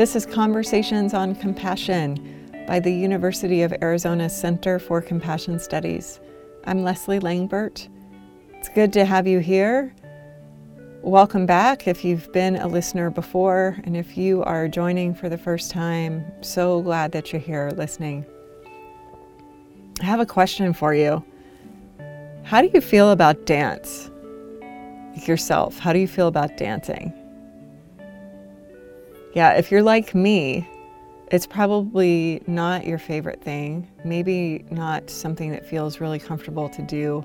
This is Conversations on Compassion by the University of Arizona Center for Compassion Studies. I'm Leslie Langbert. It's good to have you here. Welcome back if you've been a listener before, and if you are joining for the first time, so glad that you're here listening. I have a question for you. How do you feel about dance? Yourself, how do you feel about dancing? Yeah, if you're like me, it's probably not your favorite thing, maybe not something that feels really comfortable to do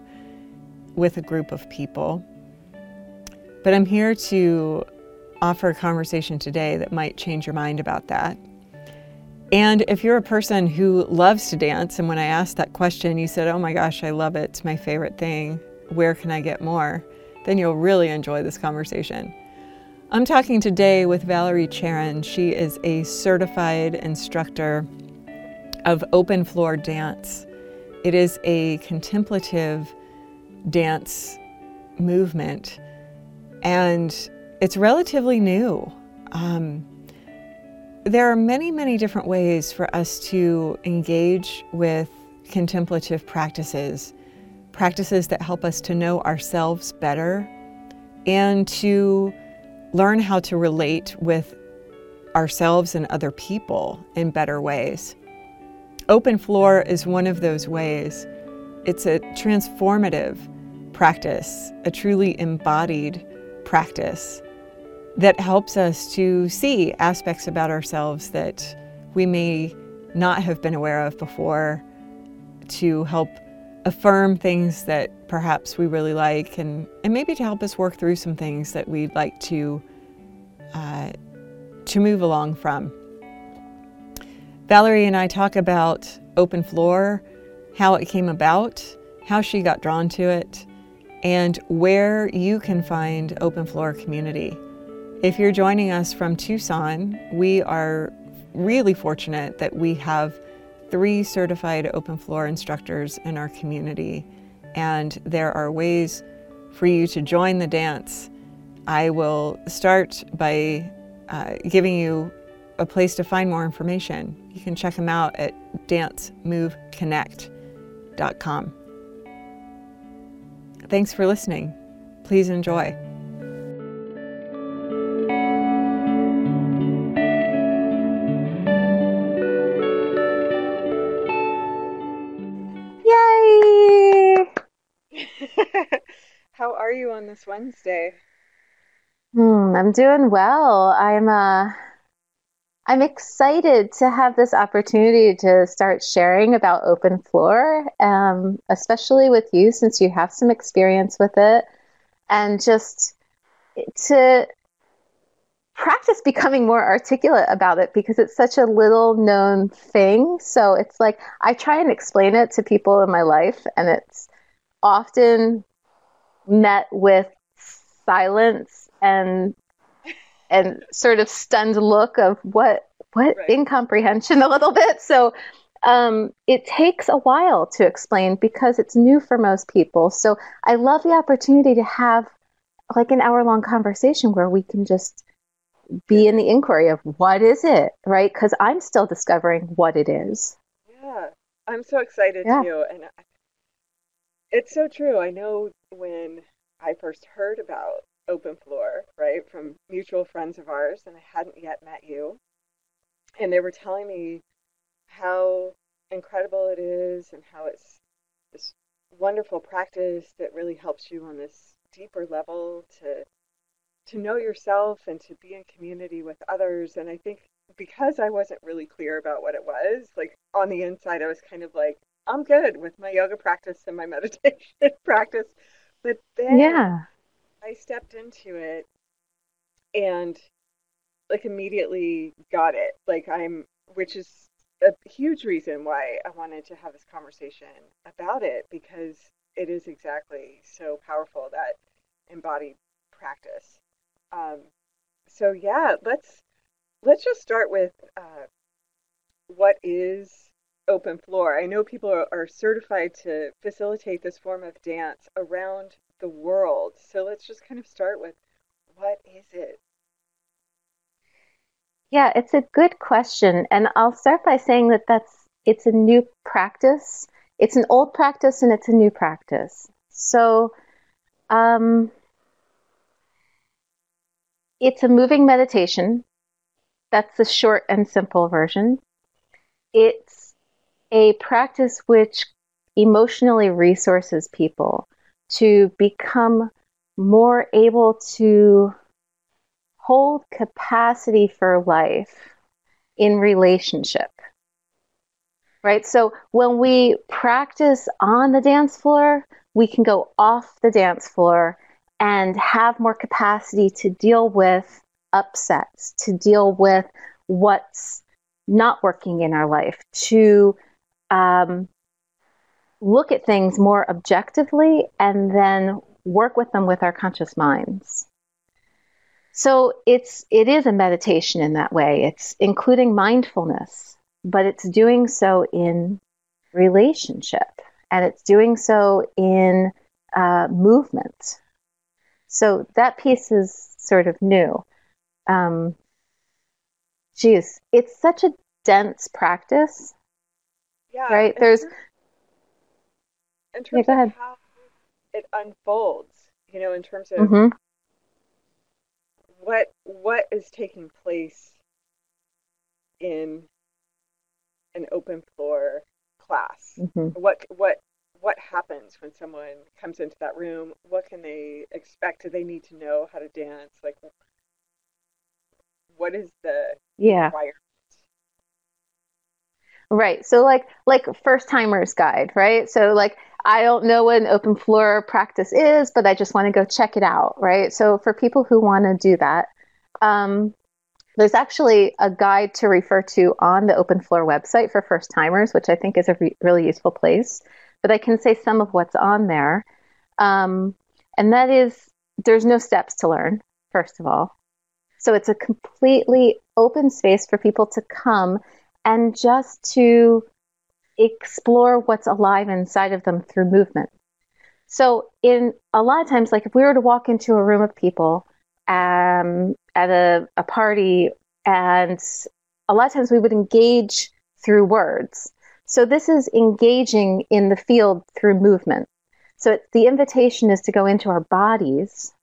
with a group of people. But I'm here to offer a conversation today that might change your mind about that. And if you're a person who loves to dance, and when I asked that question, you said, Oh my gosh, I love it, it's my favorite thing, where can I get more? Then you'll really enjoy this conversation. I'm talking today with Valerie Charon. She is a certified instructor of open floor dance. It is a contemplative dance movement, and it's relatively new. Um, there are many, many different ways for us to engage with contemplative practices, practices that help us to know ourselves better and to learn how to relate with ourselves and other people in better ways. Open floor is one of those ways. It's a transformative practice, a truly embodied practice that helps us to see aspects about ourselves that we may not have been aware of before, to help affirm things that perhaps we really like and, and maybe to help us work through some things that we'd like to uh, to move along from. Valerie and I talk about open floor, how it came about, how she got drawn to it, and where you can find open floor community. If you're joining us from Tucson, we are really fortunate that we have three certified open floor instructors in our community, and there are ways for you to join the dance. I will start by uh, giving you a place to find more information. You can check them out at dancemoveconnect.com. Thanks for listening. Please enjoy. Yay! How are you on this Wednesday? Hmm, I'm doing well. I'm uh I'm excited to have this opportunity to start sharing about open floor, um, especially with you since you have some experience with it, and just to practice becoming more articulate about it because it's such a little known thing. So it's like I try and explain it to people in my life, and it's often met with silence and and sort of stunned look of what what right. incomprehension a little bit so um, it takes a while to explain because it's new for most people so i love the opportunity to have like an hour long conversation where we can just be in the inquiry of what is it right because i'm still discovering what it is yeah i'm so excited yeah. too and it's so true. I know when I first heard about Open Floor, right, from mutual friends of ours, and I hadn't yet met you, and they were telling me how incredible it is and how it's this wonderful practice that really helps you on this deeper level to to know yourself and to be in community with others and i think because i wasn't really clear about what it was like on the inside i was kind of like I'm good with my yoga practice and my meditation practice. But then yeah. I stepped into it and like immediately got it. Like I'm which is a huge reason why I wanted to have this conversation about it because it is exactly so powerful that embodied practice. Um, so yeah, let's let's just start with uh, what is open floor. I know people are, are certified to facilitate this form of dance around the world. So let's just kind of start with what is it? Yeah, it's a good question. And I'll start by saying that that's it's a new practice. It's an old practice and it's a new practice. So um, it's a moving meditation. That's the short and simple version. It's a practice which emotionally resources people to become more able to hold capacity for life in relationship. Right? So when we practice on the dance floor, we can go off the dance floor and have more capacity to deal with upsets, to deal with what's not working in our life, to um, look at things more objectively and then work with them with our conscious minds. So it's it is a meditation in that way. It's including mindfulness, but it's doing so in relationship and it's doing so in uh, movement. So that piece is sort of new. Um, geez, it's such a dense practice. Yeah. Right. There's. In terms yeah, of how it unfolds, you know, in terms of mm-hmm. what what is taking place in an open floor class. Mm-hmm. What what what happens when someone comes into that room? What can they expect? Do they need to know how to dance? Like, what is the yeah requirement? Right. So like like first timers guide, right? So like I don't know what an open floor practice is, but I just want to go check it out, right? So for people who want to do that, um, there's actually a guide to refer to on the open floor website for first timers, which I think is a re- really useful place but I can say some of what's on there. Um, and that is there's no steps to learn, first of all. So it's a completely open space for people to come and just to explore what's alive inside of them through movement. So, in a lot of times, like if we were to walk into a room of people um, at a, a party, and a lot of times we would engage through words. So this is engaging in the field through movement. So the invitation is to go into our bodies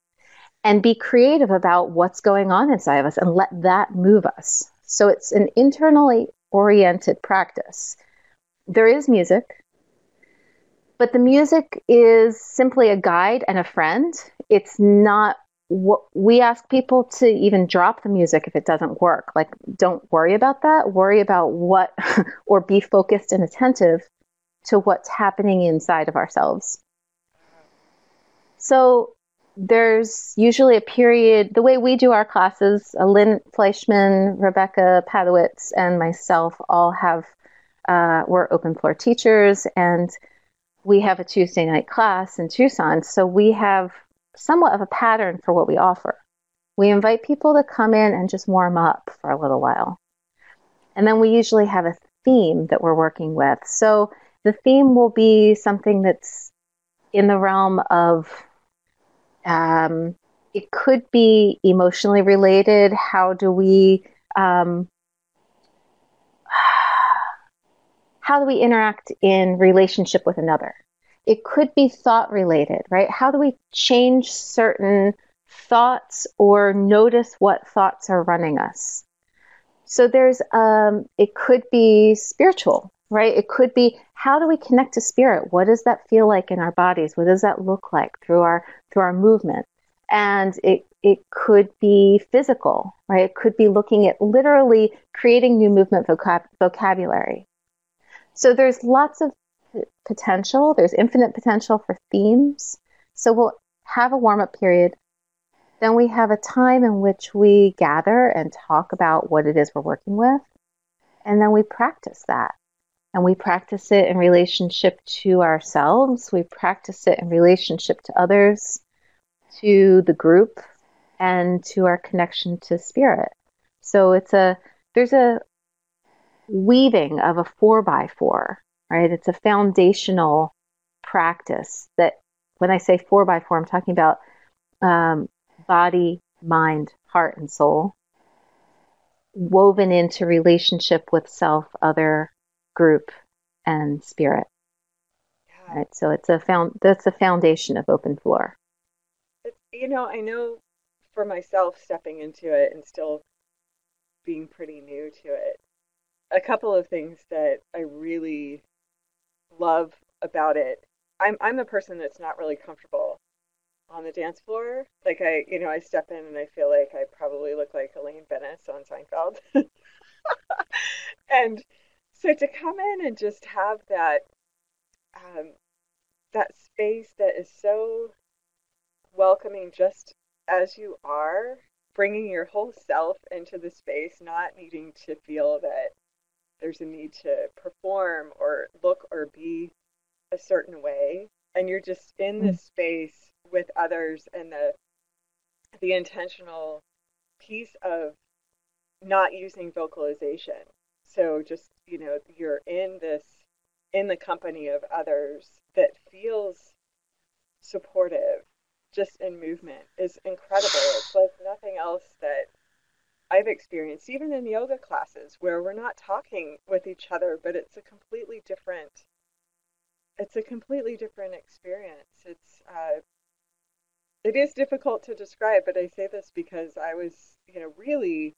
and be creative about what's going on inside of us and let that move us. So it's an internally oriented practice. There is music, but the music is simply a guide and a friend. It's not what we ask people to even drop the music if it doesn't work. Like, don't worry about that. Worry about what, or be focused and attentive to what's happening inside of ourselves. So, there's usually a period, the way we do our classes, Lynn Fleischman, Rebecca Padowitz, and myself all have, uh, we're open floor teachers, and we have a Tuesday night class in Tucson. So, we have somewhat of a pattern for what we offer. We invite people to come in and just warm up for a little while. And then we usually have a theme that we're working with. So the theme will be something that's in the realm of um, it could be emotionally related. How do we um, how do we interact in relationship with another? It could be thought related, right? How do we change certain thoughts or notice what thoughts are running us? So there's, um, it could be spiritual, right? It could be how do we connect to spirit? What does that feel like in our bodies? What does that look like through our through our movement? And it it could be physical, right? It could be looking at literally creating new movement vocab- vocabulary. So there's lots of potential. There's infinite potential for themes. So we'll have a warm up period. Then we have a time in which we gather and talk about what it is we're working with. And then we practice that. And we practice it in relationship to ourselves. We practice it in relationship to others, to the group, and to our connection to spirit. So it's a, there's a weaving of a four by four right? It's a foundational practice that when I say four by four, I'm talking about um, body, mind, heart, and soul. woven into relationship with self, other, group, and spirit. Yeah. Right. So it's a found that's a foundation of open floor. It's, you know, I know for myself stepping into it and still being pretty new to it. A couple of things that I really love about it. I'm I'm the person that's not really comfortable on the dance floor. Like I, you know, I step in and I feel like I probably look like Elaine Benes on Seinfeld. and so to come in and just have that um, that space that is so welcoming just as you are, bringing your whole self into the space, not needing to feel that there's a need to perform or look or be a certain way. And you're just in this mm. space with others and the the intentional piece of not using vocalization. So just, you know, you're in this in the company of others that feels supportive just in movement is incredible. It's like nothing else that I've experienced, even in yoga classes where we're not talking with each other, but it's a completely different it's a completely different experience. It's uh, it is difficult to describe, but I say this because I was, you know, really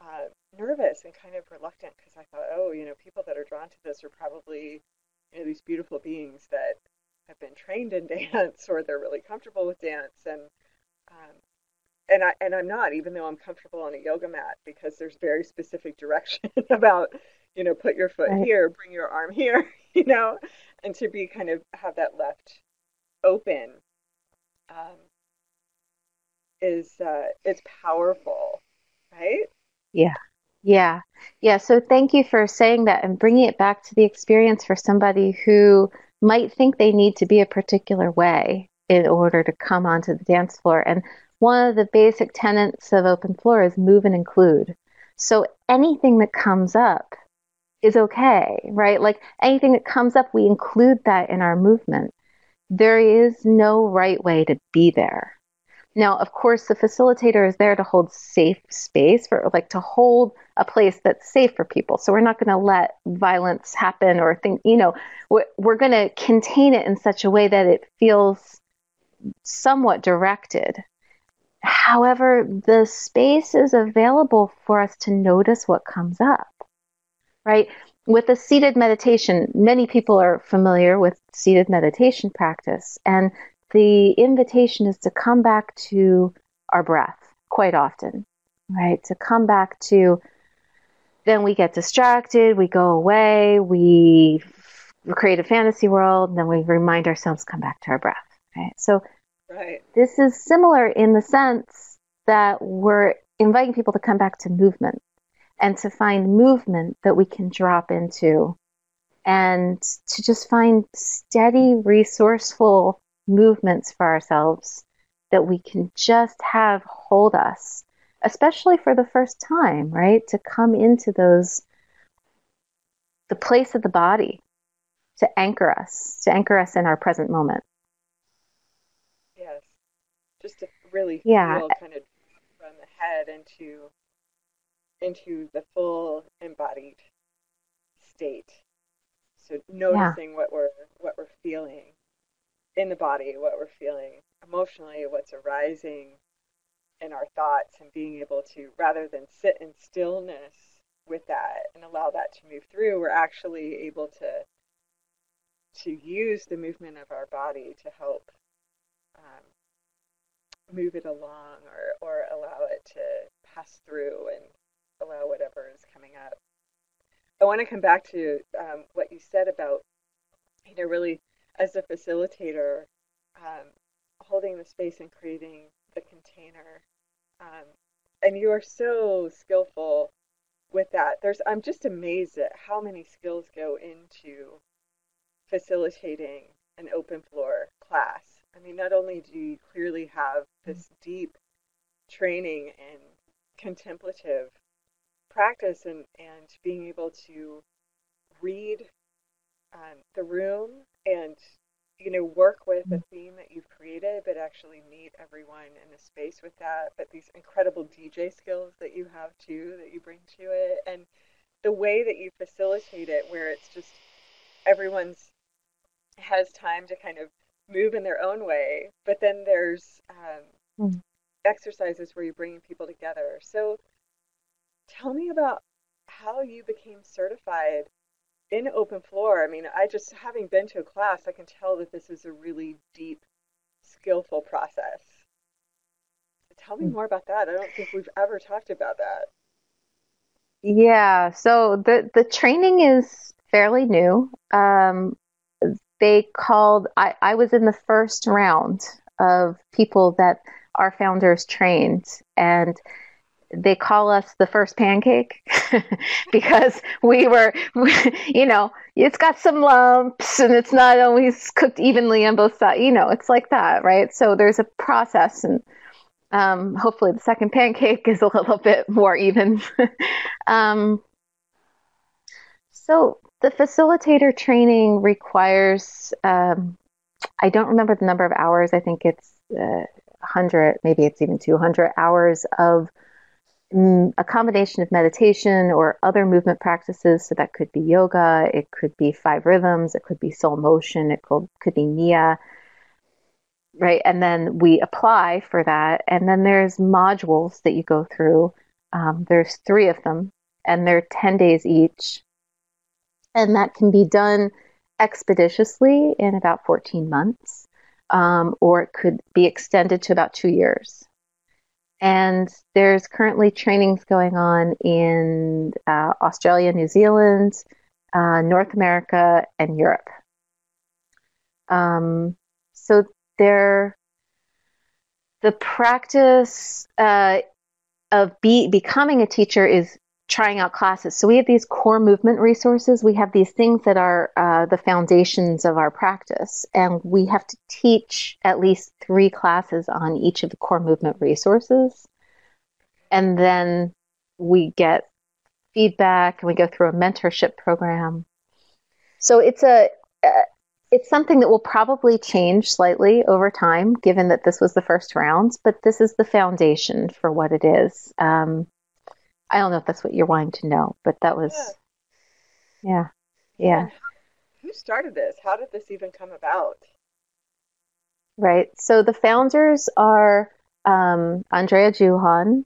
uh, nervous and kind of reluctant because I thought, oh, you know, people that are drawn to this are probably, you know, these beautiful beings that have been trained in dance or they're really comfortable with dance and um, and I and I'm not, even though I'm comfortable on a yoga mat because there's very specific direction about, you know, put your foot right. here, bring your arm here, you know, and to be kind of have that left open um, is uh, it's powerful, right? Yeah. Yeah. Yeah. So thank you for saying that and bringing it back to the experience for somebody who might think they need to be a particular way in order to come onto the dance floor. And one of the basic tenets of open floor is move and include. So anything that comes up is okay, right? Like anything that comes up, we include that in our movement. There is no right way to be there. Now, of course, the facilitator is there to hold safe space for, like, to hold a place that's safe for people. So we're not going to let violence happen or think, you know, we're, we're going to contain it in such a way that it feels somewhat directed. However, the space is available for us to notice what comes up, right? With a seated meditation, many people are familiar with seated meditation practice. And the invitation is to come back to our breath quite often, right? To come back to, then we get distracted, we go away, we create a fantasy world, and then we remind ourselves come back to our breath, right? So this is similar in the sense that we're inviting people to come back to movement and to find movement that we can drop into and to just find steady, resourceful movements for ourselves that we can just have hold us, especially for the first time, right? To come into those, the place of the body, to anchor us, to anchor us in our present moment. Just to really yeah. feel kind of from the head into into the full embodied state. So noticing yeah. what we're what we're feeling in the body, what we're feeling emotionally, what's arising in our thoughts, and being able to, rather than sit in stillness with that and allow that to move through, we're actually able to to use the movement of our body to help move it along or, or allow it to pass through and allow whatever is coming up. I want to come back to um, what you said about, you know, really as a facilitator, um, holding the space and creating the container. Um, and you are so skillful with that. There's, I'm just amazed at how many skills go into facilitating an open floor class. I mean, not only do you clearly have this deep training in contemplative practice and, and being able to read um, the room and you know, work with a theme that you've created, but actually meet everyone in the space with that. But these incredible DJ skills that you have too, that you bring to it, and the way that you facilitate it, where it's just everyone's has time to kind of move in their own way, but then there's um, mm. exercises where you're bringing people together. So tell me about how you became certified in open floor. I mean, I just having been to a class, I can tell that this is a really deep, skillful process. Tell me hmm. more about that. I don't think we've ever talked about that. Yeah, so the the training is fairly new. Um, they called. I, I was in the first round of people that our founders trained, and they call us the first pancake because we were, you know, it's got some lumps and it's not always cooked evenly on both sides. You know, it's like that, right? So there's a process, and um, hopefully the second pancake is a little bit more even. um, so the facilitator training requires, um, I don't remember the number of hours. I think it's uh, 100, maybe it's even 200 hours of mm, a combination of meditation or other movement practices. So that could be yoga, it could be five rhythms, it could be soul motion, it could, could be Nia. Right. And then we apply for that. And then there's modules that you go through. Um, there's three of them, and they're 10 days each and that can be done expeditiously in about 14 months, um, or it could be extended to about two years. And there's currently trainings going on in uh, Australia, New Zealand, uh, North America, and Europe. Um, so there, the practice uh, of be, becoming a teacher is trying out classes. So we have these core movement resources. We have these things that are uh, the foundations of our practice, and we have to teach at least three classes on each of the core movement resources. And then we get feedback, and we go through a mentorship program. So it's a uh, it's something that will probably change slightly over time, given that this was the first round. But this is the foundation for what it is. Um, I don't know if that's what you're wanting to know, but that was, yeah, yeah. yeah. Who started this? How did this even come about? Right. So the founders are um, Andrea Juhan,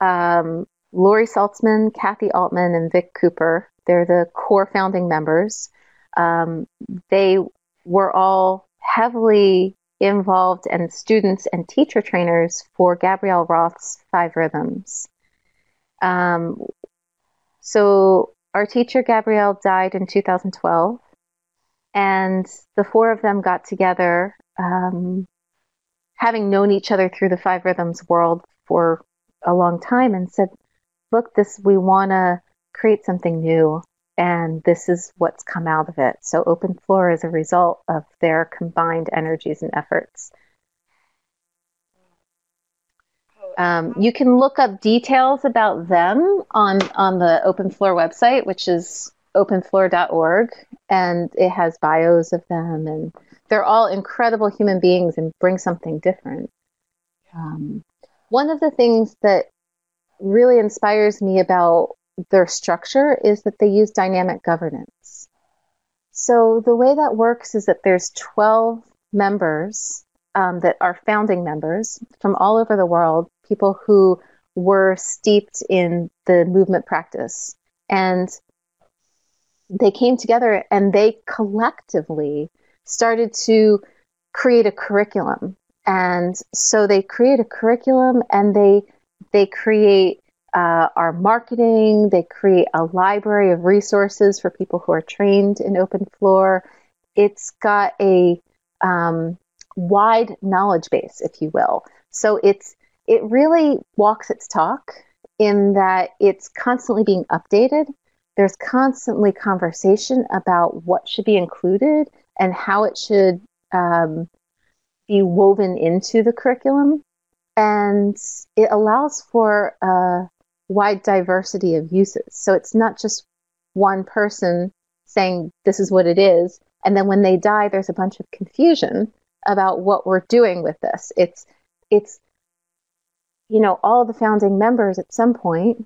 um, Laurie Saltzman, Kathy Altman, and Vic Cooper. They're the core founding members. Um, they were all heavily involved and students and teacher trainers for Gabrielle Roth's Five Rhythms. Um, so our teacher Gabrielle died in 2012, and the four of them got together, um, having known each other through the Five Rhythms world for a long time, and said, "Look, this we want to create something new." And this is what's come out of it. So, Open Floor is a result of their combined energies and efforts. Um, you can look up details about them on on the Open Floor website, which is openfloor.org, and it has bios of them, and they're all incredible human beings and bring something different. Um, one of the things that really inspires me about their structure is that they use dynamic governance. So the way that works is that there's 12 members um, that are founding members from all over the world people who were steeped in the movement practice. And they came together and they collectively started to create a curriculum. And so they create a curriculum and they they create uh, our marketing. They create a library of resources for people who are trained in open floor. It's got a um, wide knowledge base, if you will. So it's it really walks its talk in that it's constantly being updated. There's constantly conversation about what should be included and how it should um, be woven into the curriculum. And it allows for a wide diversity of uses. So it's not just one person saying this is what it is. And then when they die, there's a bunch of confusion about what we're doing with this. It's, it's, you know, all the founding members at some point,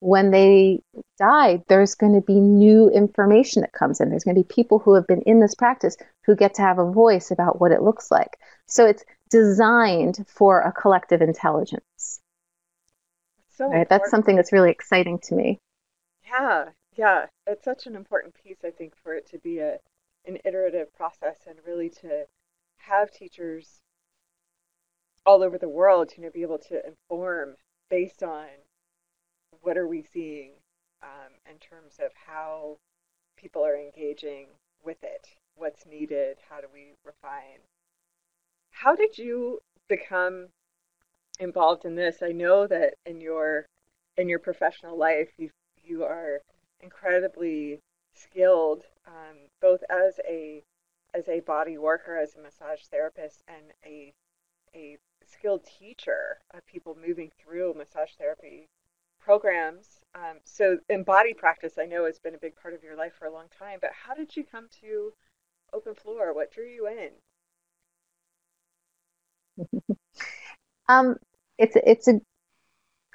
when they die, there's going to be new information that comes in. There's going to be people who have been in this practice who get to have a voice about what it looks like. So it's designed for a collective intelligence. So right? That's something that's really exciting to me. Yeah, yeah. It's such an important piece, I think, for it to be a an iterative process and really to have teachers all over the world, you know, be able to inform based on what are we seeing um, in terms of how people are engaging with it, what's needed, how do we refine. How did you become involved in this? I know that in your in your professional life, you you are incredibly skilled, um, both as a as a body worker, as a massage therapist, and a a skilled teacher of people moving through massage therapy programs. Um, so, in body practice, I know has been a big part of your life for a long time. But how did you come to open floor? What drew you in? um, it's it's a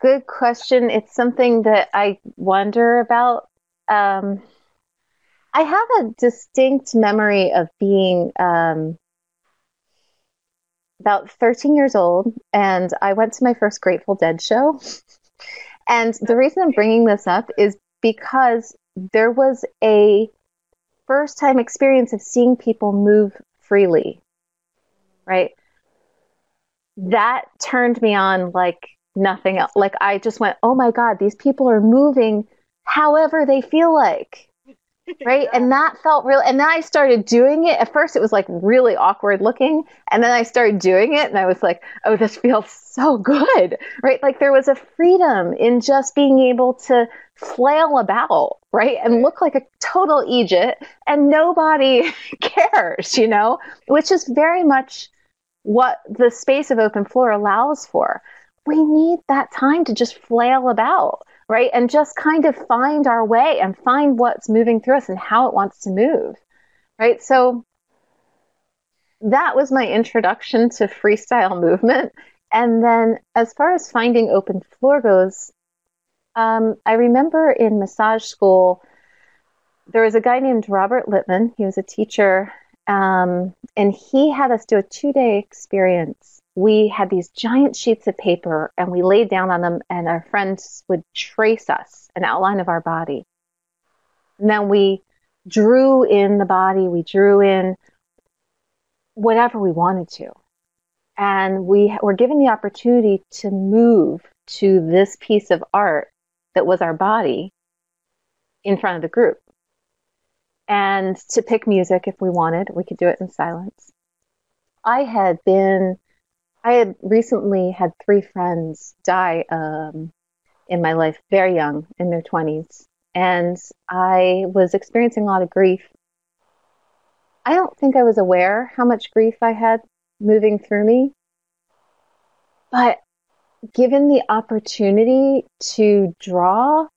good question. It's something that I wonder about. Um, I have a distinct memory of being um, about 13 years old, and I went to my first Grateful Dead show. And the reason I'm bringing this up is because there was a first time experience of seeing people move freely, right? That turned me on like nothing else. Like I just went, oh my God, these people are moving however they feel like right? And that felt real. And then I started doing it. At first, it was like really awkward looking. And then I started doing it and I was like, oh, this feels so good, right? Like there was a freedom in just being able to flail about, right? And look like a total Egypt and nobody cares, you know, which is very much what the space of open floor allows for. We need that time to just flail about right? And just kind of find our way and find what's moving through us and how it wants to move, right? So that was my introduction to freestyle movement. And then as far as finding open floor goes, um, I remember in massage school, there was a guy named Robert Littman. He was a teacher, um, and he had us do a two day experience we had these giant sheets of paper and we laid down on them and our friends would trace us an outline of our body. And then we drew in the body we drew in whatever we wanted to. And we were given the opportunity to move to this piece of art that was our body in front of the group. And to pick music if we wanted we could do it in silence. I had been I had recently had three friends die um, in my life, very young, in their 20s. And I was experiencing a lot of grief. I don't think I was aware how much grief I had moving through me. But given the opportunity to draw,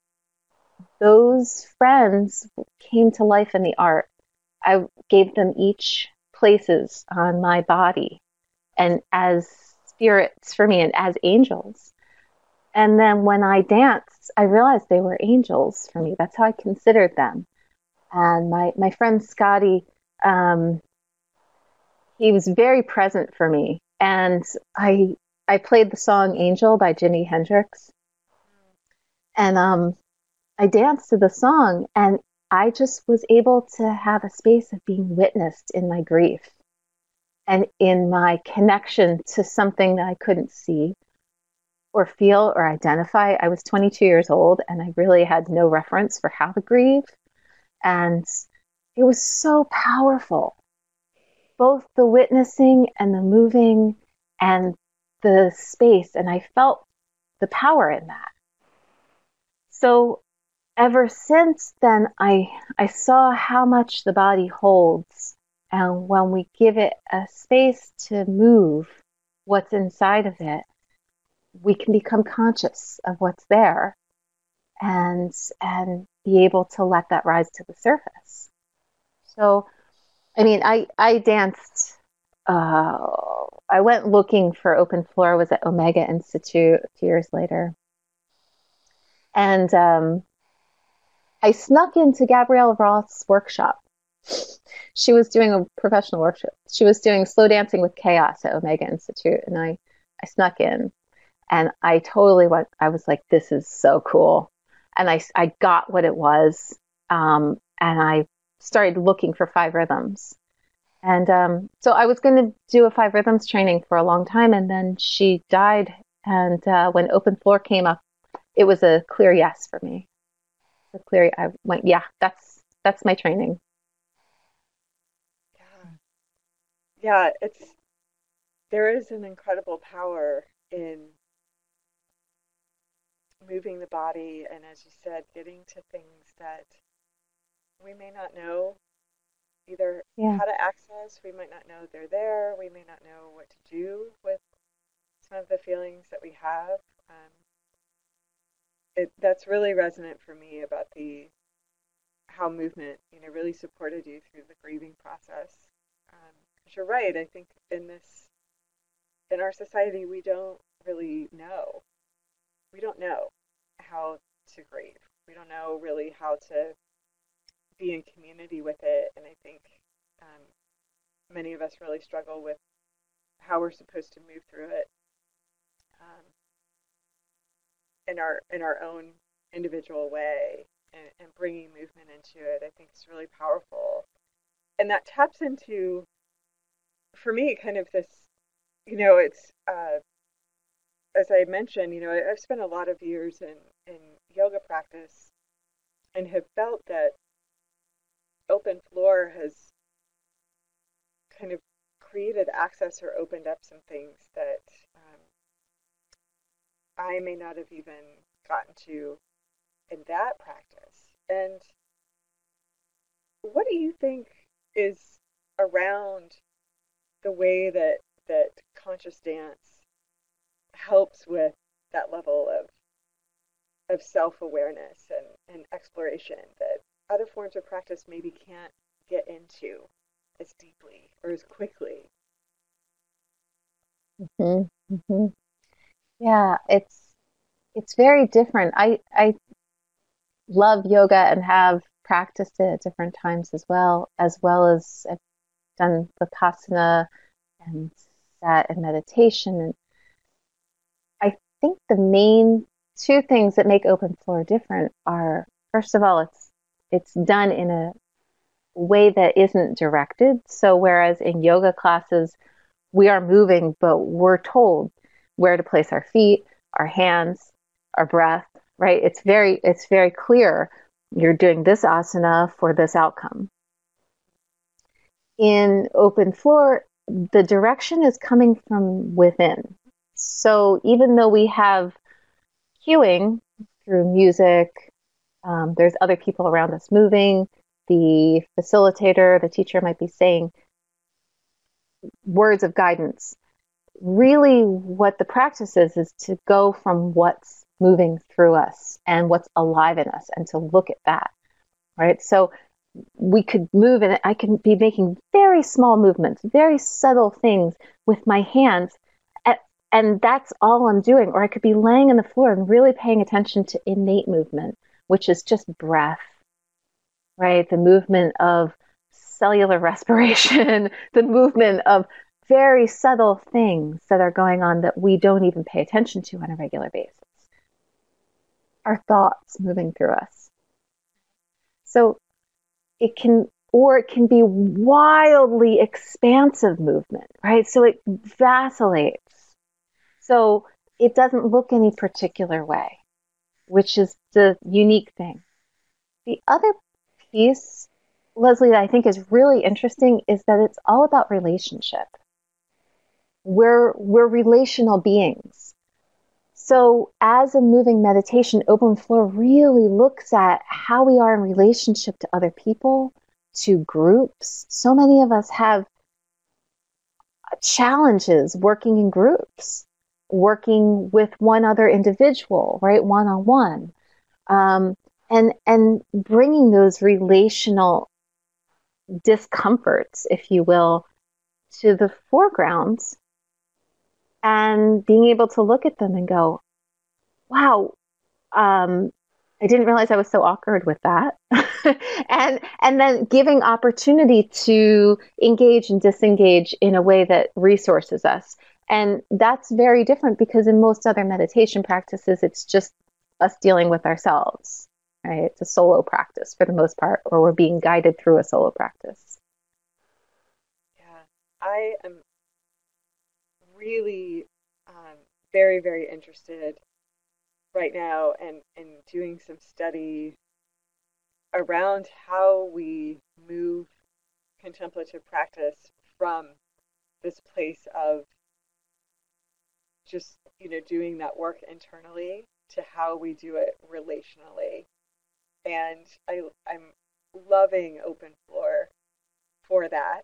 those friends came to life in the art. I gave them each places on my body and as spirits for me and as angels. And then when I danced, I realized they were angels for me. That's how I considered them. And my, my friend Scotty, um, he was very present for me. And I I played the song Angel by Jimi Hendrix. And um, I danced to the song and I just was able to have a space of being witnessed in my grief and in my connection to something that I couldn't see or feel or identify. I was 22 years old and I really had no reference for how to grieve. And it was so powerful. Both the witnessing and the moving and the space. And I felt the power in that. So ever since then, I, I saw how much the body holds and when we give it a space to move what's inside of it, we can become conscious of what's there and and be able to let that rise to the surface. So I mean, I I danced. Uh, I went looking for open floor. Was at Omega Institute a few years later, and um, I snuck into Gabrielle Roth's workshop. She was doing a professional workshop. She was doing slow dancing with chaos at Omega Institute, and I I snuck in, and I totally went. I was like, "This is so cool," and I I got what it was, um, and I started looking for five rhythms. And um, so I was going to do a five rhythms training for a long time, and then she died. And uh, when open floor came up, it was a clear yes for me. A clear, I went, yeah, that's that's my training. Yeah, yeah, it's there is an incredible power in moving the body, and as you said, getting to things that we may not know either yeah. how to access, we might not know they're there, we may not know what to do with some of the feelings that we have. Um, it, that's really resonant for me about the how movement, you know, really supported you through the grieving process. Um, right. I think in this, in our society, we don't really know. We don't know how to grieve. We don't know really how to be in community with it. And I think um, many of us really struggle with how we're supposed to move through it um, in our in our own individual way and, and bringing movement into it. I think is really powerful, and that taps into, for me, kind of this. You know, it's uh, as I mentioned. You know, I, I've spent a lot of years in in yoga practice and have felt that open floor has kind of created access or opened up some things that um, I may not have even gotten to in that practice. And what do you think is around the way that that conscious dance helps with that level of of self-awareness and, and exploration that other forms of practice maybe can't get into as deeply or as quickly. Mm-hmm. Mm-hmm. Yeah, it's it's very different. I I love yoga and have practiced it at different times as well, as well as I've done vipassana and sat and meditation. And I think the main two things that make open floor different are first of all, it's it's done in a way that isn't directed. So whereas in yoga classes, we are moving, but we're told where to place our feet, our hands, our breath, right? It's very, it's very clear. You're doing this asana for this outcome. In open floor, the direction is coming from within. So even though we have cueing through music, um, there's other people around us moving. The facilitator, the teacher might be saying words of guidance. Really, what the practice is, is to go from what's moving through us and what's alive in us and to look at that, right? So we could move and I can be making very small movements, very subtle things with my hands. And that's all I'm doing. Or I could be laying on the floor and really paying attention to innate movement which is just breath, right? The movement of cellular respiration, the movement of very subtle things that are going on that we don't even pay attention to on a regular basis. Our thoughts moving through us. So it can, or it can be wildly expansive movement, right? So it vacillates. So it doesn't look any particular way which is the unique thing. The other piece, Leslie, that I think is really interesting is that it's all about relationship. We're, we're relational beings. So, as a moving meditation, open floor really looks at how we are in relationship to other people, to groups. So many of us have challenges working in groups working with one other individual, right, one on one, and and bringing those relational discomforts, if you will, to the foreground and being able to look at them and go, wow, um, I didn't realize I was so awkward with that. and and then giving opportunity to engage and disengage in a way that resources us. And that's very different because in most other meditation practices it's just us dealing with ourselves. Right? It's a solo practice for the most part or we're being guided through a solo practice. Yeah. I am really um, very very interested right now and, and doing some study around how we move contemplative practice from this place of just you know doing that work internally to how we do it relationally. And I, i'm loving open floor for that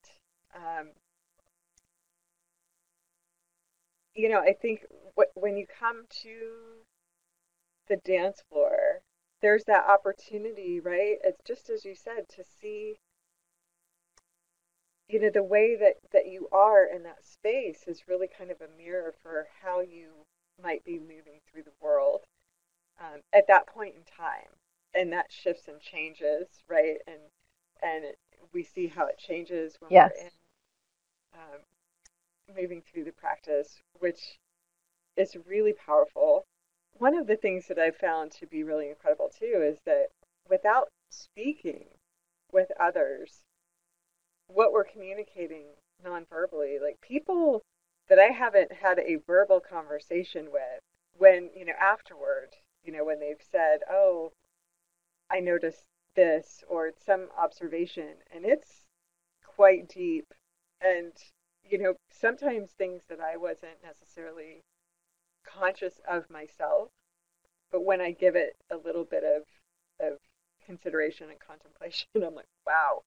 um, you know i think when you come to the dance floor, there's that opportunity, right? It's just as you said, to see you know the way that that you are in that space is really kind of a mirror for how you might be moving through the world um, at that point in time and that shifts and changes right and and it, we see how it changes when yes. we're in um, moving through the practice which is really powerful one of the things that I've found to be really incredible too is that without speaking with others, what we're communicating non-verbally, like people that I haven't had a verbal conversation with, when, you know, afterward, you know, when they've said, oh, I noticed this or some observation, and it's quite deep. And, you know, sometimes things that I wasn't necessarily conscious of myself, but when I give it a little bit of of consideration and contemplation, I'm like, wow,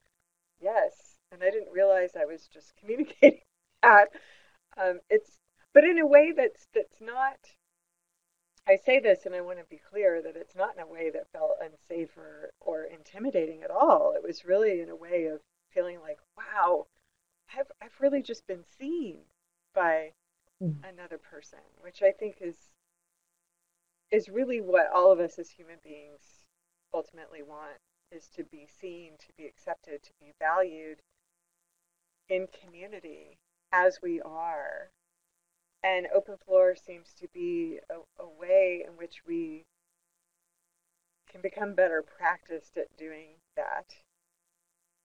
yes. And I didn't realize I was just communicating that. Um, it's but in a way that's that's not. I say this, and I want to be clear that it's not in a way that felt unsafe or, or intimidating at all. It was really in a way of feeling like, wow, I've I've really just been seen by mm. another person, which I think is is really what all of us as human beings ultimately want is to be seen, to be accepted, to be valued in community as we are. And open floor seems to be a, a way in which we can become better practiced at doing that.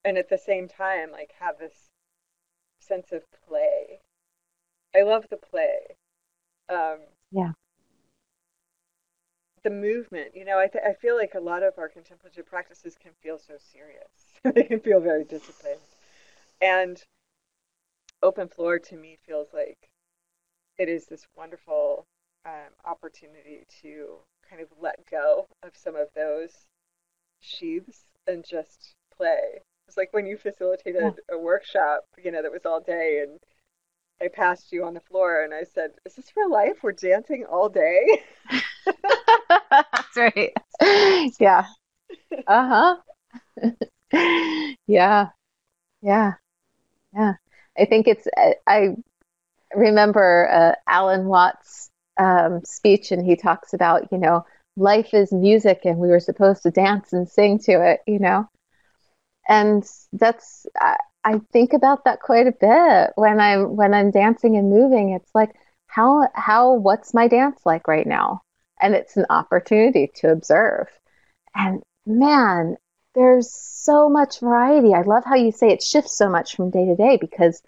And at the same time, like have this sense of play I love the play. Um, yeah. The movement, you know, I, th- I feel like a lot of our contemplative practices can feel so serious. they can feel very disciplined. And open floor to me feels like it is this wonderful um, opportunity to kind of let go of some of those sheaths and just play. It's like when you facilitated yeah. a workshop, you know, that was all day and I passed you on the floor and I said, Is this real life? We're dancing all day. That's right. Yeah. Uh huh. yeah. Yeah. Yeah. I think it's, I remember uh, Alan Watts' um, speech, and he talks about, you know, life is music and we were supposed to dance and sing to it, you know? And that's, I think about that quite a bit when I'm when I'm dancing and moving. It's like how how what's my dance like right now? And it's an opportunity to observe. And man, there's so much variety. I love how you say it shifts so much from day to day because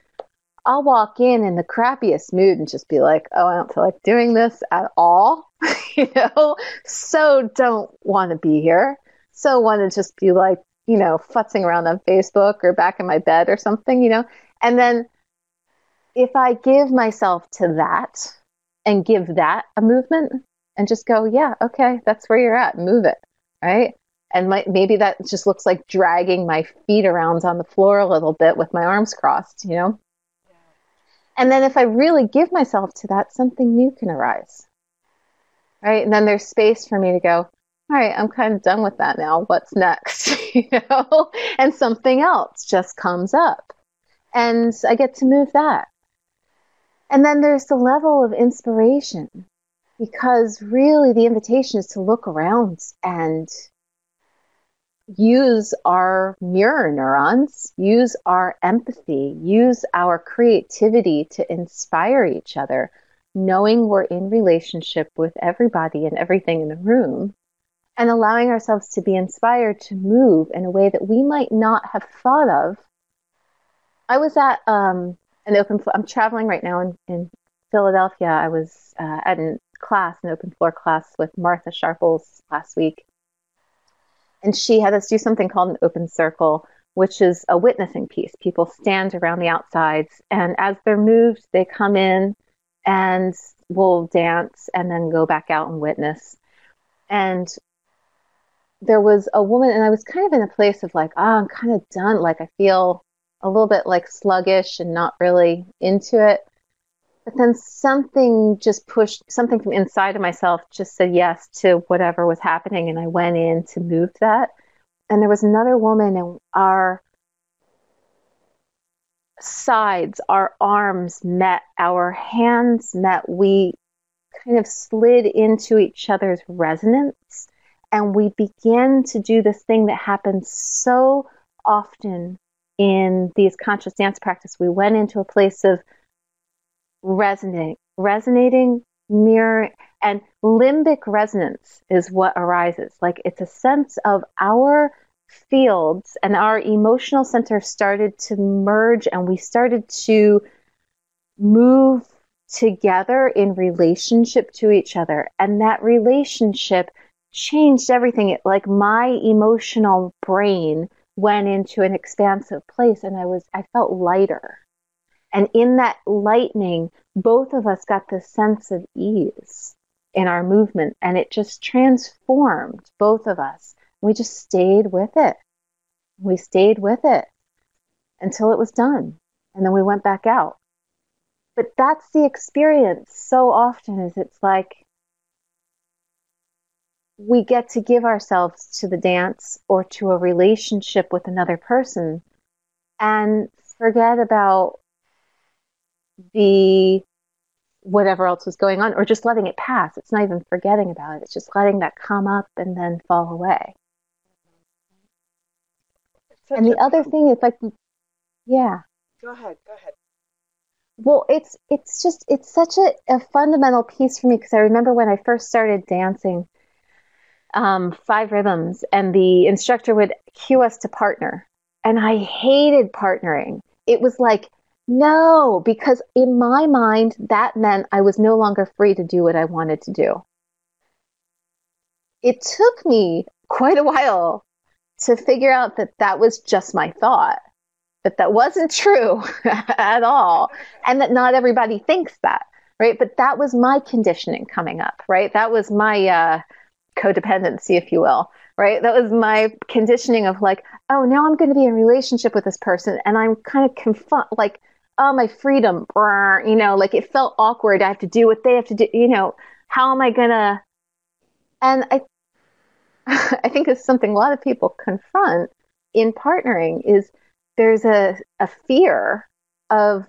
I'll walk in in the crappiest mood and just be like, "Oh, I don't feel like doing this at all." you know, so don't want to be here. So want to just be like, you know, futzing around on Facebook or back in my bed or something, you know. And then if I give myself to that and give that a movement and just go, yeah, okay, that's where you're at, move it, right? And my, maybe that just looks like dragging my feet around on the floor a little bit with my arms crossed, you know? And then if I really give myself to that, something new can arise, right? And then there's space for me to go, all right, I'm kind of done with that now. What's next? you know, and something else just comes up, and I get to move that. And then there's the level of inspiration, because really the invitation is to look around and use our mirror neurons, use our empathy, use our creativity to inspire each other, knowing we're in relationship with everybody and everything in the room, and allowing ourselves to be inspired to move in a way that we might not have thought of. I was at um, an open, I'm traveling right now in, in Philadelphia. I was uh, at a class, an open floor class with Martha Sharples last week and she had us do something called an open circle, which is a witnessing piece. People stand around the outsides, and as they're moved, they come in and will dance and then go back out and witness. And there was a woman, and I was kind of in a place of like, oh, I'm kind of done. Like, I feel a little bit like sluggish and not really into it. But then something just pushed, something from inside of myself just said yes to whatever was happening. And I went in to move that. And there was another woman, and our sides, our arms met, our hands met. We kind of slid into each other's resonance. And we began to do this thing that happens so often in these conscious dance practice. We went into a place of resonating, resonating, mirror, and limbic resonance is what arises. Like it's a sense of our fields and our emotional center started to merge and we started to move together in relationship to each other. And that relationship changed everything. It, like my emotional brain went into an expansive place and I was, I felt lighter. And in that lightning, both of us got this sense of ease in our movement, and it just transformed both of us. We just stayed with it. We stayed with it until it was done. And then we went back out. But that's the experience so often is it's like we get to give ourselves to the dance or to a relationship with another person and forget about the whatever else was going on or just letting it pass. It's not even forgetting about it. It's just letting that come up and then fall away. And the other thing is like yeah. Go ahead. Go ahead. Well, it's it's just it's such a, a fundamental piece for me because I remember when I first started dancing um, five rhythms and the instructor would cue us to partner and I hated partnering. It was like no, because in my mind, that meant I was no longer free to do what I wanted to do. It took me quite a while to figure out that that was just my thought, that that wasn't true at all, and that not everybody thinks that, right? But that was my conditioning coming up, right? That was my uh, codependency, if you will, right? That was my conditioning of like, oh, now I'm going to be in relationship with this person, and I'm kind of confront like oh my freedom you know like it felt awkward i have to do what they have to do you know how am i gonna and i i think it's something a lot of people confront in partnering is there's a, a fear of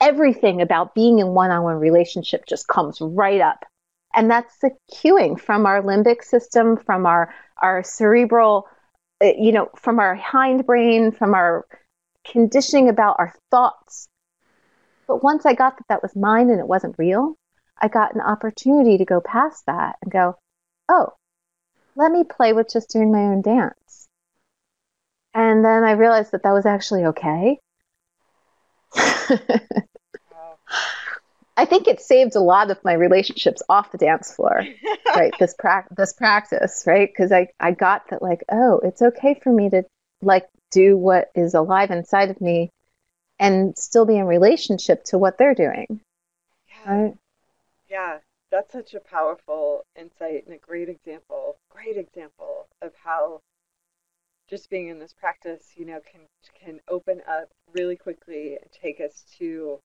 everything about being in one-on-one relationship just comes right up and that's the cueing from our limbic system from our our cerebral uh, you know from our hindbrain from our conditioning about our thoughts but once I got that that was mine and it wasn't real, I got an opportunity to go past that and go, oh, let me play with just doing my own dance. And then I realized that that was actually okay. I think it saved a lot of my relationships off the dance floor, right? this pra- this practice, right? Because I I got that like, oh, it's okay for me to like do what is alive inside of me and still be in relationship to what they're doing. Yeah. Right? Yeah, that's such a powerful insight and a great example, great example of how just being in this practice, you know, can can open up really quickly and take us to,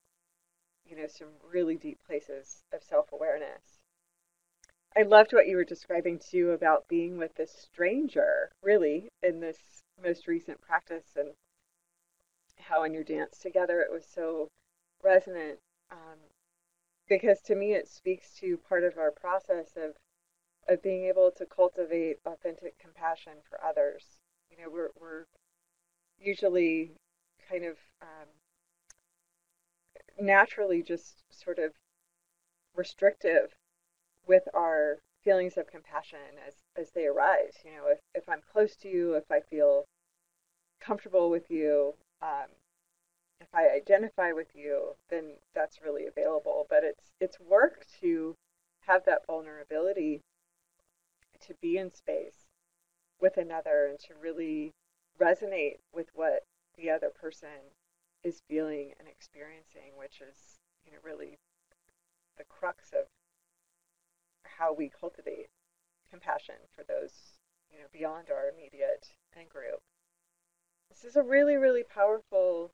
you know, some really deep places of self awareness. I loved what you were describing too about being with this stranger, really, in this most recent practice and how in your dance together it was so resonant. Um, because to me, it speaks to part of our process of of being able to cultivate authentic compassion for others. You know, we're we're usually kind of um, naturally just sort of restrictive with our feelings of compassion as as they arise. You know, if if I'm close to you, if I feel comfortable with you, um, if I identify with you, then that's really available. But it's it's work to have that vulnerability to be in space with another and to really resonate with what the other person is feeling and experiencing, which is you know really the crux of how we cultivate compassion for those you know beyond our immediate and group. This is a really really powerful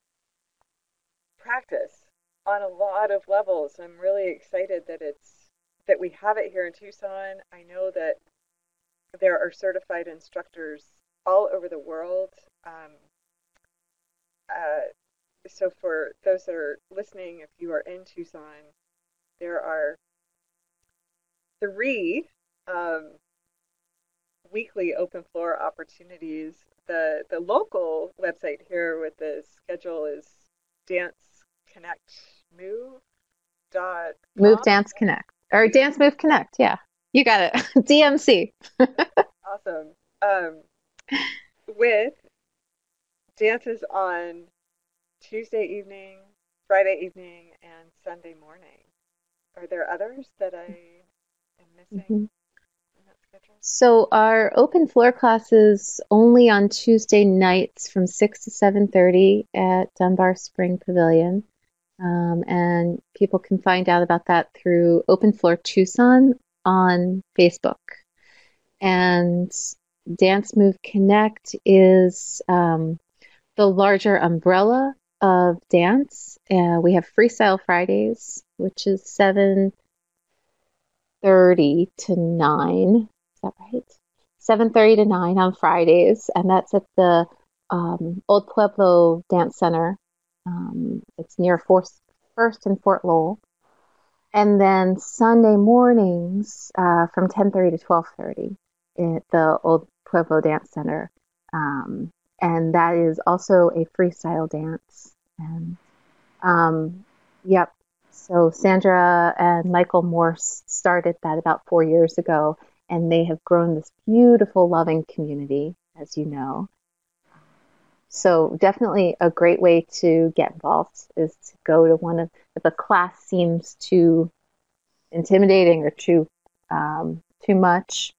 practice on a lot of levels. I'm really excited that it's that we have it here in Tucson. I know that there are certified instructors all over the world. Um, uh, so for those that are listening, if you are in Tucson, there are three um, weekly open floor opportunities. The the local website here with the schedule is Dance Connect Move dot Move Dance Connect or Dance Move Connect. Yeah, you got it. DMC. awesome. Um, with dances on Tuesday evening, Friday evening, and Sunday morning. Are there others that I am missing? Mm-hmm. So our open floor classes only on Tuesday nights from six to seven thirty at Dunbar Spring Pavilion, um, and people can find out about that through Open Floor Tucson on Facebook. And Dance Move Connect is um, the larger umbrella of dance. Uh, we have Freestyle Fridays, which is seven thirty to nine. Is that right? Seven thirty to nine on Fridays, and that's at the um, Old Pueblo Dance Center. Um, it's near First and Fort Lowell. And then Sunday mornings uh, from 10:30 to 12:30 at the Old Pueblo Dance Center. Um, and that is also a freestyle dance. And um, yep, so Sandra and Michael Morse started that about four years ago, and they have grown this beautiful, loving community, as you know. So definitely a great way to get involved is to go to one of if a class seems too intimidating or too um, too much,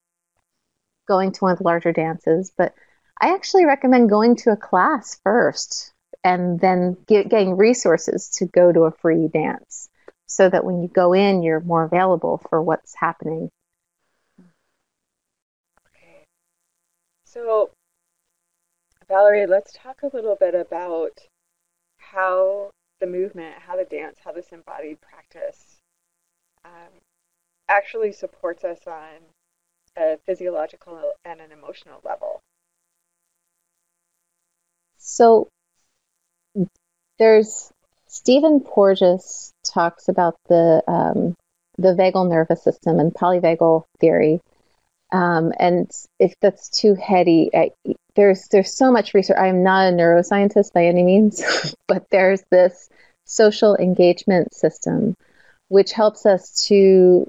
going to one of the larger dances. But I actually recommend going to a class first and then get, getting resources to go to a free dance so that when you go in, you're more available for what's happening. Okay. So, Valerie, let's talk a little bit about how the movement, how the dance, how this embodied practice um, actually supports us on a physiological and an emotional level. So there's Stephen Porges talks about the um, the vagal nervous system and polyvagal theory. Um, and if that's too heady, I, there's there's so much research. I am not a neuroscientist by any means, but there's this social engagement system which helps us to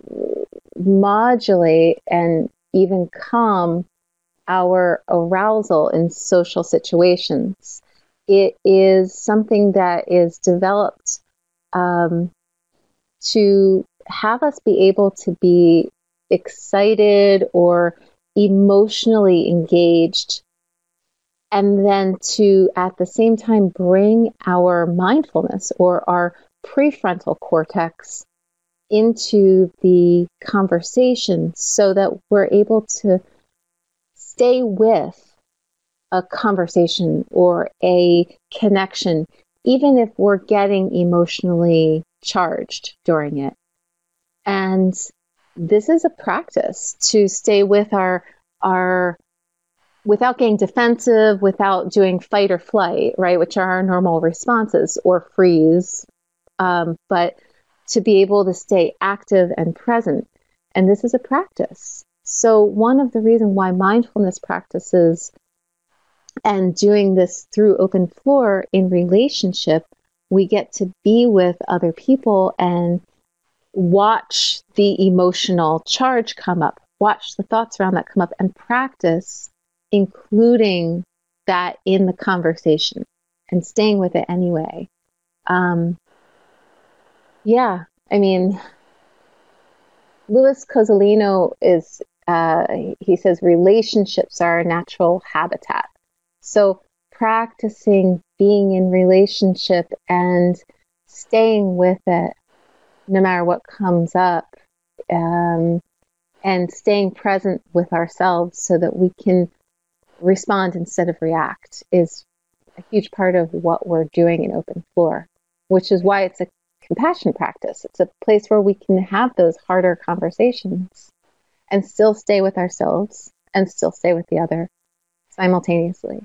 modulate and even calm our arousal in social situations. It is something that is developed um, to have us be able to be excited or emotionally engaged, and then to at the same time bring our mindfulness or our prefrontal cortex into the conversation so that we're able to stay with a conversation or a connection, even if we're getting emotionally charged during it. And this is a practice to stay with our our without getting defensive, without doing fight or flight, right, which are our normal responses, or freeze, um, but to be able to stay active and present. And this is a practice. So, one of the reasons why mindfulness practices and doing this through open floor in relationship, we get to be with other people and watch the emotional charge come up, watch the thoughts around that come up, and practice including that in the conversation and staying with it anyway. Um, yeah, I mean, Louis Cozolino is, uh, he says, relationships are a natural habitat. So practicing being in relationship and staying with it no matter what comes up um, and staying present with ourselves so that we can respond instead of react is a huge part of what we're doing in open floor which is why it's a compassion practice. It's a place where we can have those harder conversations and still stay with ourselves and still stay with the other simultaneously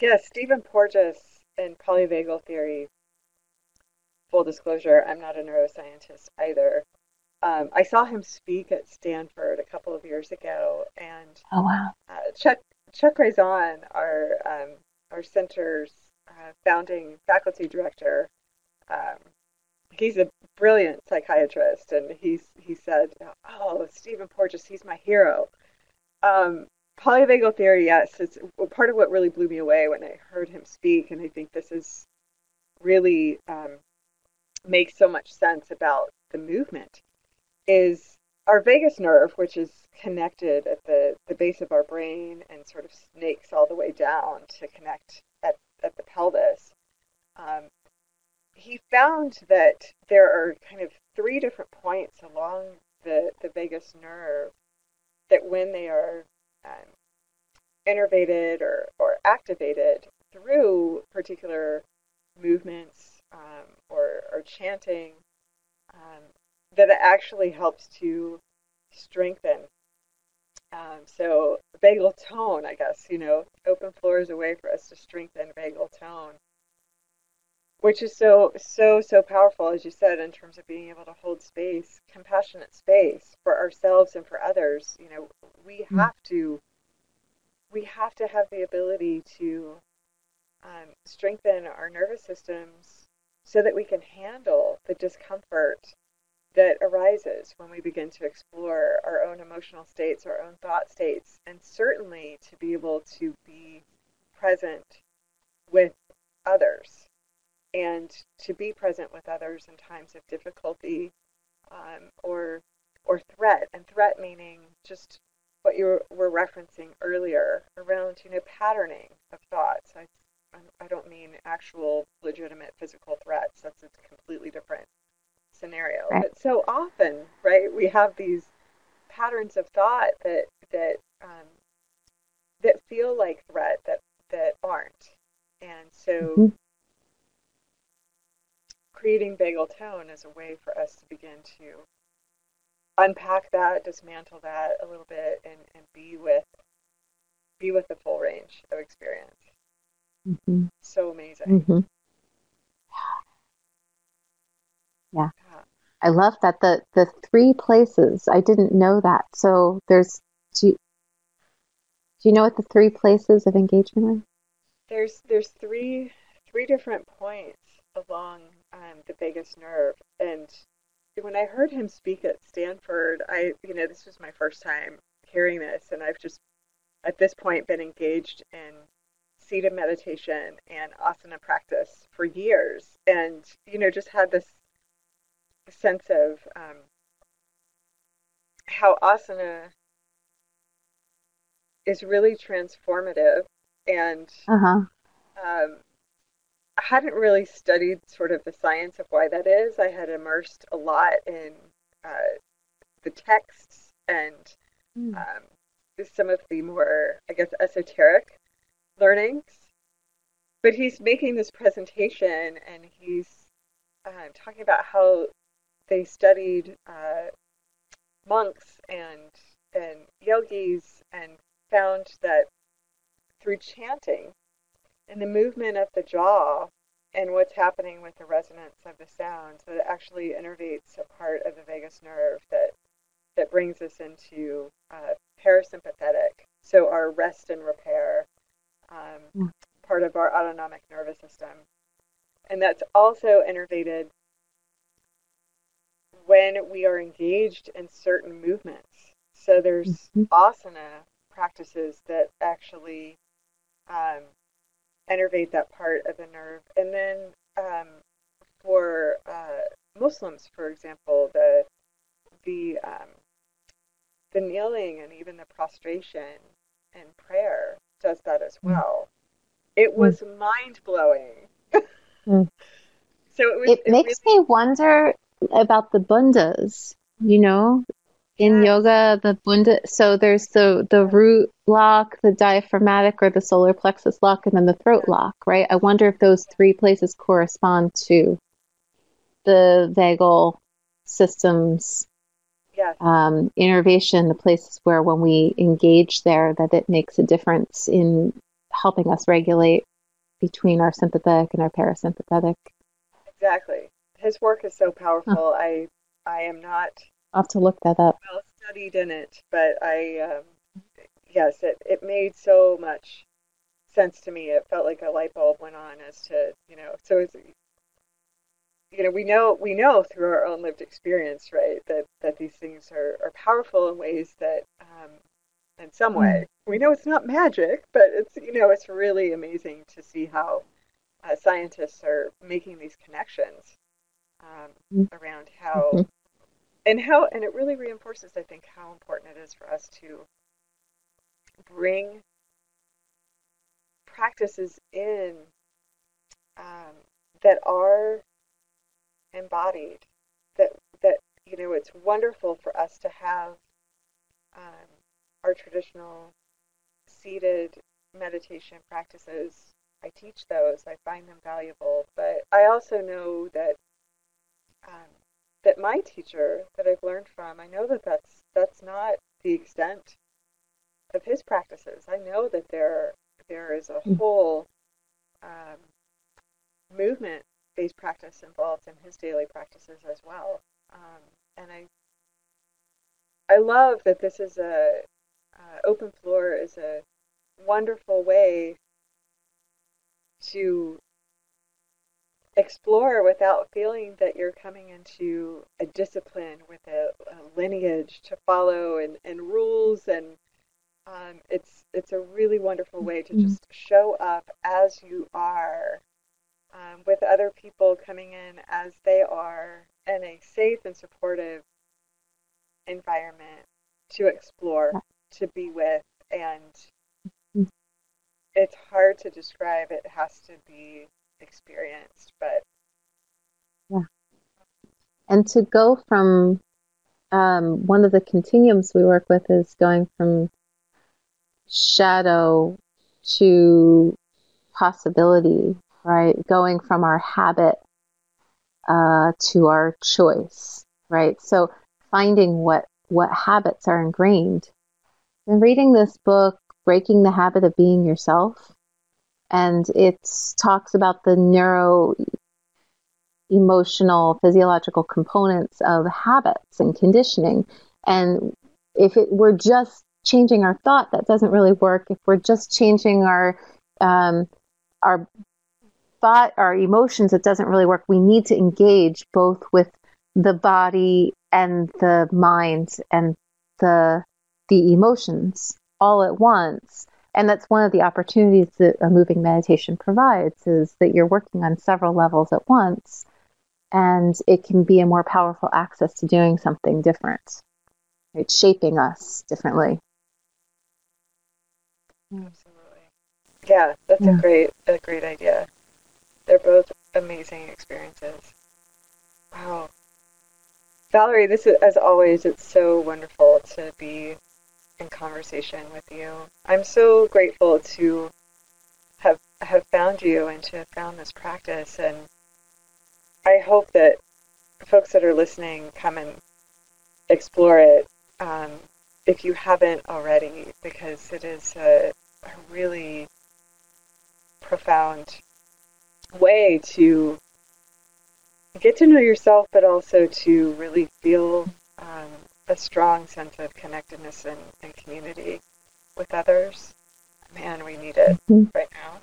yeah stephen porges in polyvagal theory full disclosure i'm not a neuroscientist either um, I saw him speak at Stanford a couple of years ago, and oh wow, uh, Chuck Chuck Raison, our um, our center's uh, founding faculty director, um, he's a brilliant psychiatrist, and he's he said, "Oh, Stephen Porges, he's my hero." Um, polyvagal theory, yes, it's part of what really blew me away when I heard him speak, and I think this is really um, makes so much sense about the movement is our vagus nerve, which is connected at the, the base of our brain and sort of snakes all the way down to connect at, at the pelvis. Um, he found that there are kind of three different points along the, the vagus nerve that when they are um, innervated or, or activated through particular movements um, or, or chanting, um, that it actually helps to strengthen. Um, so vagal tone, I guess, you know, open floor is a way for us to strengthen vagal tone, which is so, so, so powerful, as you said, in terms of being able to hold space, compassionate space for ourselves and for others. You know, we mm-hmm. have to, we have to have the ability to um, strengthen our nervous systems so that we can handle the discomfort that arises when we begin to explore our own emotional states, our own thought states, and certainly to be able to be present with others and to be present with others in times of difficulty um, or or threat and threat meaning just what you were referencing earlier around you know patterning of thoughts I, I don't mean actual legitimate physical threats that's a completely different scenario. Right. But so often, right, we have these patterns of thought that that um, that feel like threat that that aren't, and so. Mm-hmm. Creating vagal tone is a way for us to begin to unpack that, dismantle that a little bit, and, and be with be with the full range of experience. Mm-hmm. So amazing. Mm-hmm. Yeah. I love that the the three places. I didn't know that. So there's do you, do you know what the three places of engagement are? There's there's three three different points along um, the vagus nerve, and when I heard him speak at Stanford, I you know this was my first time hearing this, and I've just at this point been engaged in seated meditation and asana practice for years, and you know just had this sense of um, how asana is really transformative and uh-huh. um, hadn't really studied sort of the science of why that is. I had immersed a lot in uh, the texts and mm. um, some of the more, I guess, esoteric learnings. But he's making this presentation and he's uh, talking about how they studied uh, monks and and yogis and found that through chanting and the movement of the jaw and what's happening with the resonance of the sounds that it actually innervates a part of the vagus nerve that that brings us into uh, parasympathetic so our rest and repair um, mm. part of our autonomic nervous system and that's also innervated when we are engaged in certain movements so there's mm-hmm. asana practices that actually um, innervate that part of the nerve. And then um, for uh, Muslims, for example, the the um, the kneeling and even the prostration and prayer does that as mm. well. It mm. was mm. mind blowing. mm. So it, was, it, it makes really... me wonder about the bandhas. You know, in yoga the bandha so there's the the root lock the diaphragmatic or the solar plexus lock and then the throat lock right? I wonder if those three places correspond to the vagal systems yes. um, innervation the places where when we engage there that it makes a difference in helping us regulate between our sympathetic and our parasympathetic. Exactly. His work is so powerful. Huh. i i am not I'll have to look that up. Well studied in it, but I, um, yes, it, it made so much sense to me. It felt like a light bulb went on as to, you know, so it's, you know, we know we know through our own lived experience, right, that that these things are, are powerful in ways that, um, in some way, mm. we know it's not magic, but it's you know it's really amazing to see how uh, scientists are making these connections um, mm. around how mm-hmm and how and it really reinforces i think how important it is for us to bring practices in um, that are embodied that that you know it's wonderful for us to have um, our traditional seated meditation practices. I teach those. I find them valuable. But i also know that um, that my teacher that I've learned from, I know that that's that's not the extent of his practices. I know that there there is a hmm. whole um, movement-based practice involved in his daily practices as well. Um, and I I love that this is a uh, open floor is a wonderful way to explore without feeling that you're coming into a discipline with a, a lineage to follow and, and rules and um, it's it's a really wonderful way to mm-hmm. just show up as you are um, with other people coming in as they are in a safe and supportive environment to explore to be with and mm-hmm. it's hard to describe it has to be experienced, but yeah. And to go from um, one of the continuums we work with is going from shadow to possibility, right? Going from our habit uh, to our choice, right? So finding what what habits are ingrained. And reading this book, Breaking the Habit of Being Yourself, and it talks about the neuro emotional physiological components of habits and conditioning. And if it we're just changing our thought that doesn't really work. If we're just changing our um, our thought our emotions it doesn't really work. We need to engage both with the body and the mind and the the emotions all at once and that's one of the opportunities that a moving meditation provides is that you're working on several levels at once and it can be a more powerful access to doing something different. Right shaping us differently. Absolutely. Yeah that's yeah. a great a great idea. They're both amazing experiences. Wow. Valerie this is as always it's so wonderful to be conversation with you. I'm so grateful to have have found you and to have found this practice and I hope that folks that are listening come and explore it um, if you haven't already, because it is a, a really profound way to get to know yourself, but also to really feel a strong sense of connectedness and, and, community with others. Man, we need it mm-hmm. right now,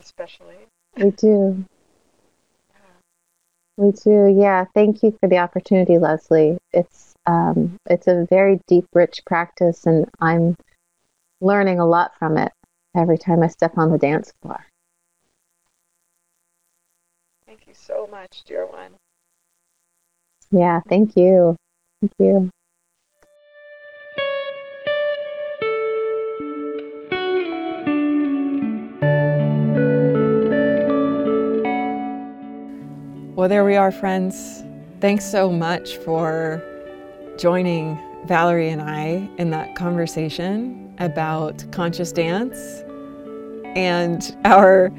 especially. We do. We do. Yeah. Thank you for the opportunity, Leslie. It's um, it's a very deep, rich practice, and I'm learning a lot from it every time I step on the dance floor. Thank you so much, dear one. Yeah. Thank you. Thank you. Well, there we are, friends. Thanks so much for joining Valerie and I in that conversation about conscious dance and our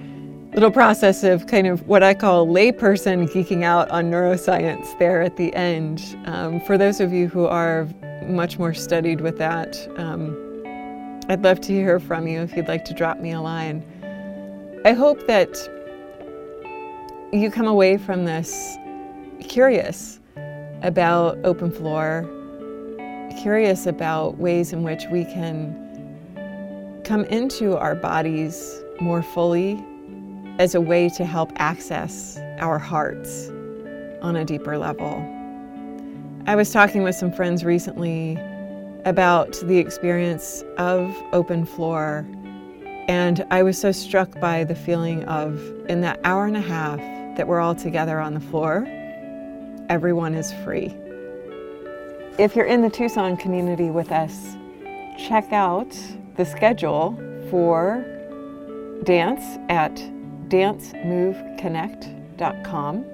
little process of kind of what I call layperson geeking out on neuroscience there at the end. Um, for those of you who are much more studied with that, um, I'd love to hear from you if you'd like to drop me a line. I hope that you come away from this curious about open floor, curious about ways in which we can come into our bodies more fully as a way to help access our hearts on a deeper level. I was talking with some friends recently about the experience of open floor, and I was so struck by the feeling of, in that hour and a half, that we're all together on the floor. Everyone is free. If you're in the Tucson community with us, check out the schedule for dance at dancemoveconnect.com.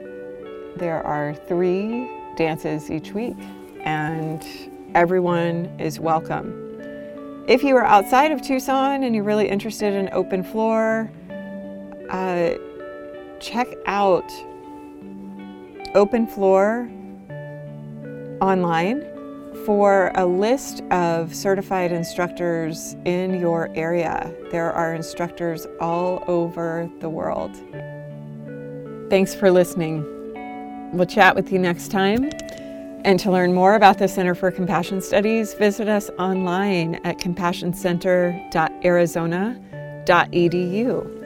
There are three dances each week, and everyone is welcome. If you are outside of Tucson and you're really interested in open floor, uh, check out Open Floor online for a list of certified instructors in your area. There are instructors all over the world. Thanks for listening. We'll chat with you next time. And to learn more about the Center for Compassion Studies, visit us online at compassioncenter.arizona.edu.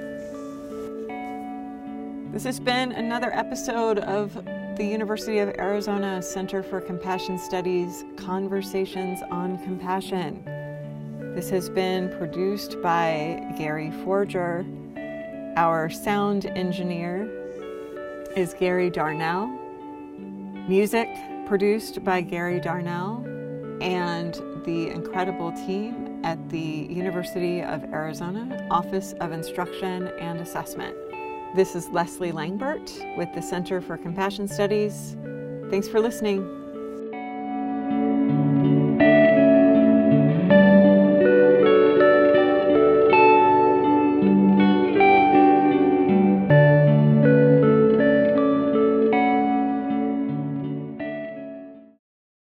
This has been another episode of the University of Arizona Center for Compassion Studies Conversations on Compassion. This has been produced by Gary Forger. Our sound engineer is Gary Darnell. Music produced by Gary Darnell and the incredible team at the University of Arizona Office of Instruction and Assessment. This is Leslie Langbert with the Center for Compassion Studies. Thanks for listening.